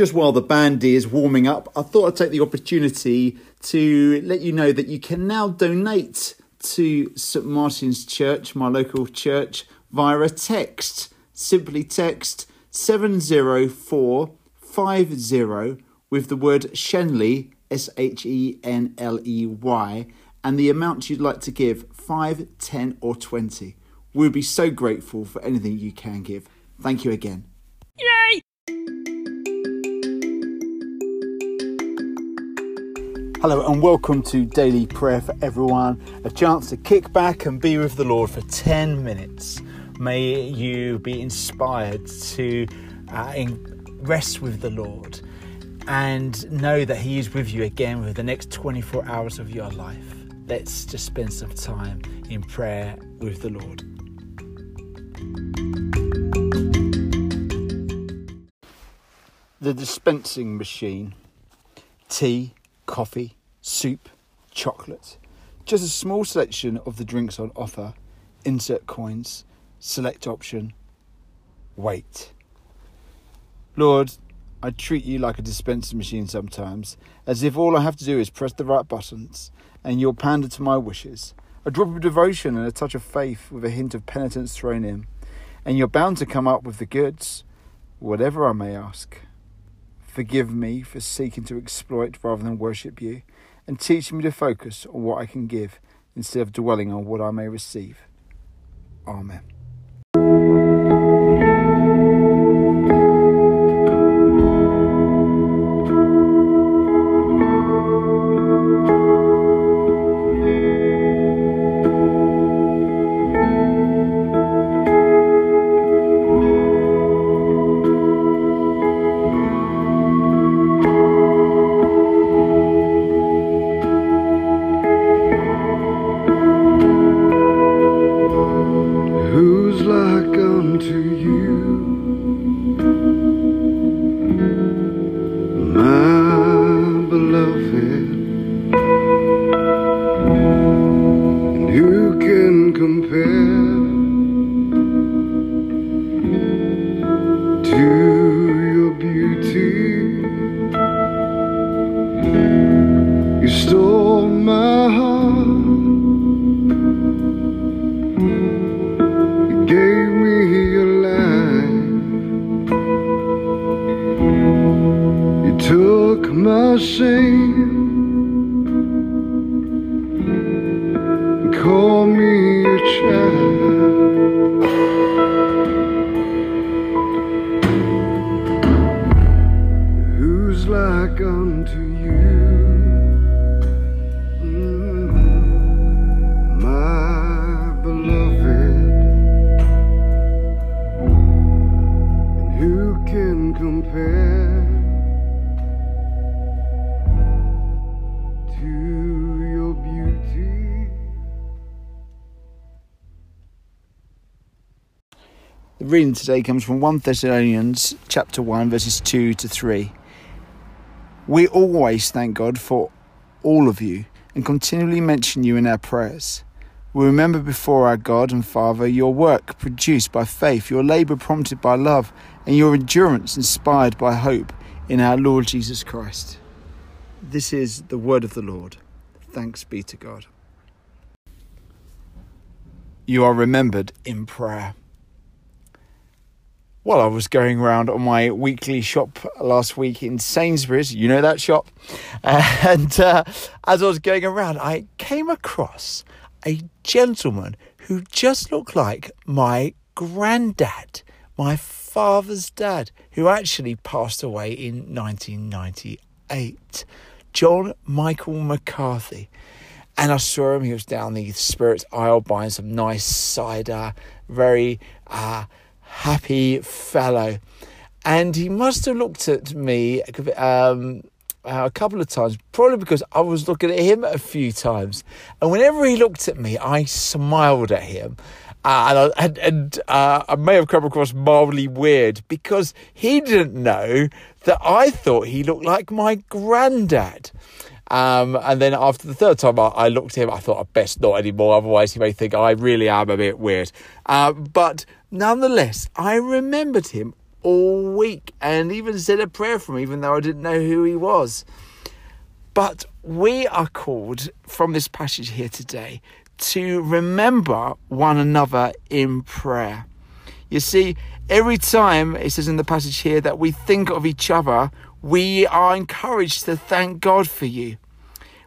just while the band is warming up, I thought I'd take the opportunity to let you know that you can now donate to St Martin's Church, my local church, via a text. Simply text 70450 with the word Shenley, S H E N L E Y, and the amount you'd like to give 5, 10, or 20. We'd be so grateful for anything you can give. Thank you again. Hello and welcome to Daily Prayer for Everyone, a chance to kick back and be with the Lord for 10 minutes. May you be inspired to uh, rest with the Lord and know that He is with you again for the next 24 hours of your life. Let's just spend some time in prayer with the Lord. The dispensing machine, tea, coffee, soup, chocolate. Just a small selection of the drinks on offer. Insert coins, select option, wait. Lord, I treat you like a dispensing machine sometimes, as if all I have to do is press the right buttons and you'll pander to my wishes. A drop of devotion and a touch of faith with a hint of penitence thrown in, and you're bound to come up with the goods, whatever I may ask. Forgive me for seeking to exploit rather than worship you, and teach me to focus on what I can give instead of dwelling on what I may receive. Amen. Unto you, called me a child. Who's like unto you? Mm, my beloved. And who can compare reading today comes from 1 Thessalonians chapter 1 verses 2 to 3. We always thank God for all of you and continually mention you in our prayers. We remember before our God and Father your work produced by faith, your labour prompted by love, and your endurance inspired by hope in our Lord Jesus Christ. This is the word of the Lord. Thanks be to God. You are remembered in prayer. Well, I was going around on my weekly shop last week in Sainsbury's. You know that shop? And uh, as I was going around, I came across a gentleman who just looked like my granddad, my father's dad, who actually passed away in 1998. John Michael McCarthy. And I saw him, he was down the spirits aisle buying some nice cider, very uh, happy fellow. And he must have looked at me um, uh, a couple of times, probably because I was looking at him a few times. And whenever he looked at me, I smiled at him. Uh, and I, and, and uh, I may have come across mildly weird because he didn't know that I thought he looked like my granddad. Um, and then after the third time I, I, looked at him, I thought I best not anymore, otherwise he may think I really am a bit weird. Uh, but nonetheless, I remembered him all week and even said a prayer for him, even though I didn't know who he was. But we are called from this passage here today to remember one another in prayer. You see, every time it says in the passage here that we think of each other, we are encouraged to thank God for you.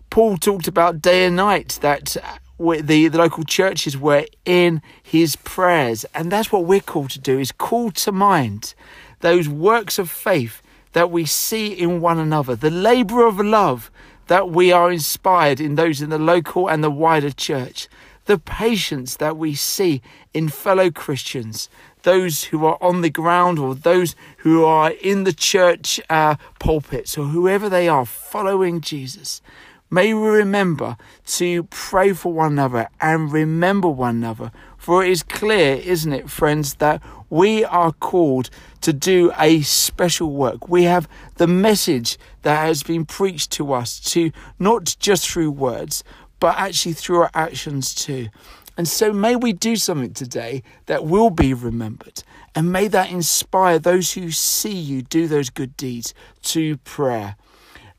Paul talked about day and night that uh, the, the local churches were in his prayers. And that's what we're called to do is call to mind those works of faith that we see in one another, the labour of love that we are inspired in those in the local and the wider church, the patience that we see in fellow Christians, those who are on the ground or those who are in the church uh, pulpits or whoever they are following Jesus. May we remember to pray for one another and remember one another. For it is clear, isn't it, friends, that we are called to do a special work. We have the message that has been preached to us to not just through words, but actually through our actions too. And so may we do something today that will be remembered. And may that inspire those who see you do those good deeds to prayer.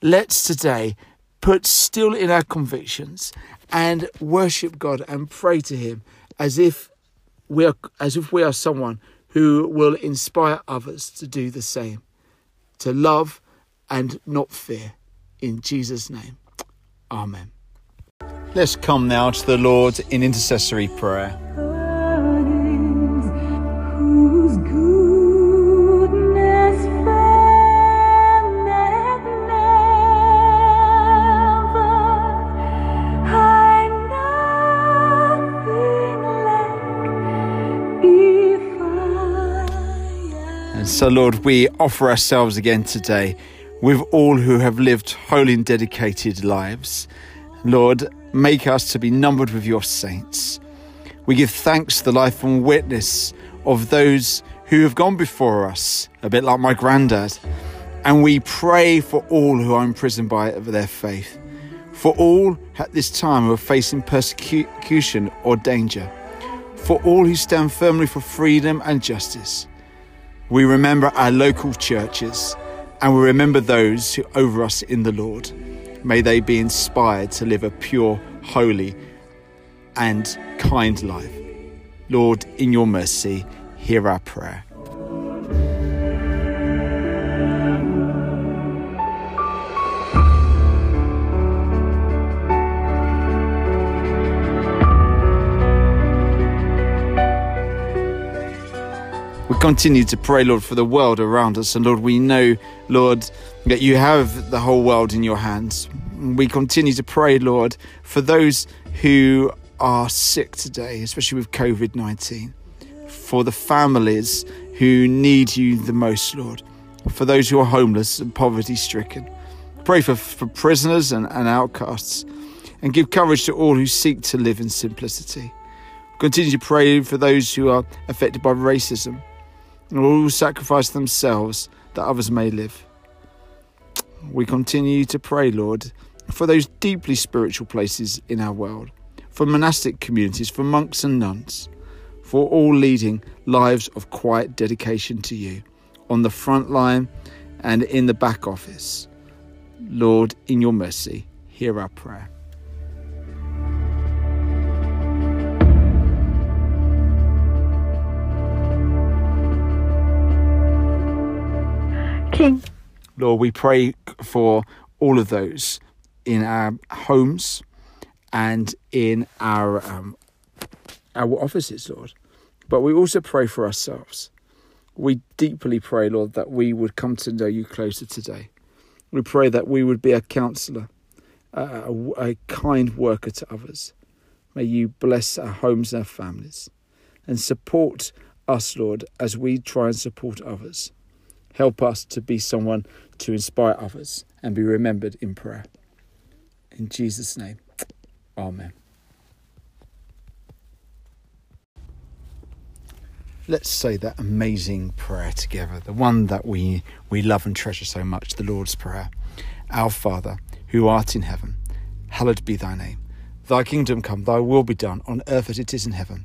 Let's today put still in our convictions and worship God and pray to him as if we are as if we are someone who will inspire others to do the same to love and not fear in Jesus name amen let's come now to the lord in intercessory prayer And So, Lord, we offer ourselves again today with all who have lived holy and dedicated lives. Lord, make us to be numbered with your saints. We give thanks to the life and witness of those who have gone before us, a bit like my granddad. And we pray for all who are imprisoned by their faith, for all at this time who are facing persecution or danger, for all who stand firmly for freedom and justice we remember our local churches and we remember those who over us in the Lord. May they be inspired to live a pure, holy, and kind life. Lord, in your mercy, hear our prayer. Continue to pray, Lord, for the world around us. And Lord, we know, Lord, that you have the whole world in your hands. We continue to pray, Lord, for those who are sick today, especially with COVID 19, for the families who need you the most, Lord, for those who are homeless and poverty stricken. Pray for, for prisoners and, and outcasts, and give courage to all who seek to live in simplicity. Continue to pray for those who are affected by racism and will sacrifice themselves that others may live. We continue to pray, Lord, for those deeply spiritual places in our world, for monastic communities, for monks and nuns, for all leading lives of quiet dedication to you on the front line and in the back office. Lord, in your mercy, hear our prayer. King. Lord, we pray for all of those in our homes and in our um, our offices, Lord. But we also pray for ourselves. We deeply pray, Lord, that we would come to know you closer today. We pray that we would be a counselor, a, a kind worker to others. May you bless our homes and our families and support us, Lord, as we try and support others. Help us to be someone to inspire others and be remembered in prayer. In Jesus' name, Amen. Let's say that amazing prayer together, the one that we, we love and treasure so much, the Lord's Prayer. Our Father, who art in heaven, hallowed be thy name. Thy kingdom come, thy will be done, on earth as it is in heaven.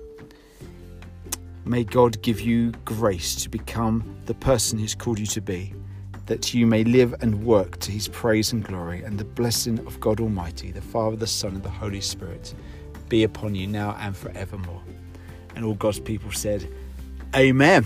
May God give you grace to become the person He's called you to be, that you may live and work to His praise and glory, and the blessing of God Almighty, the Father, the Son, and the Holy Spirit be upon you now and forevermore. And all God's people said, Amen.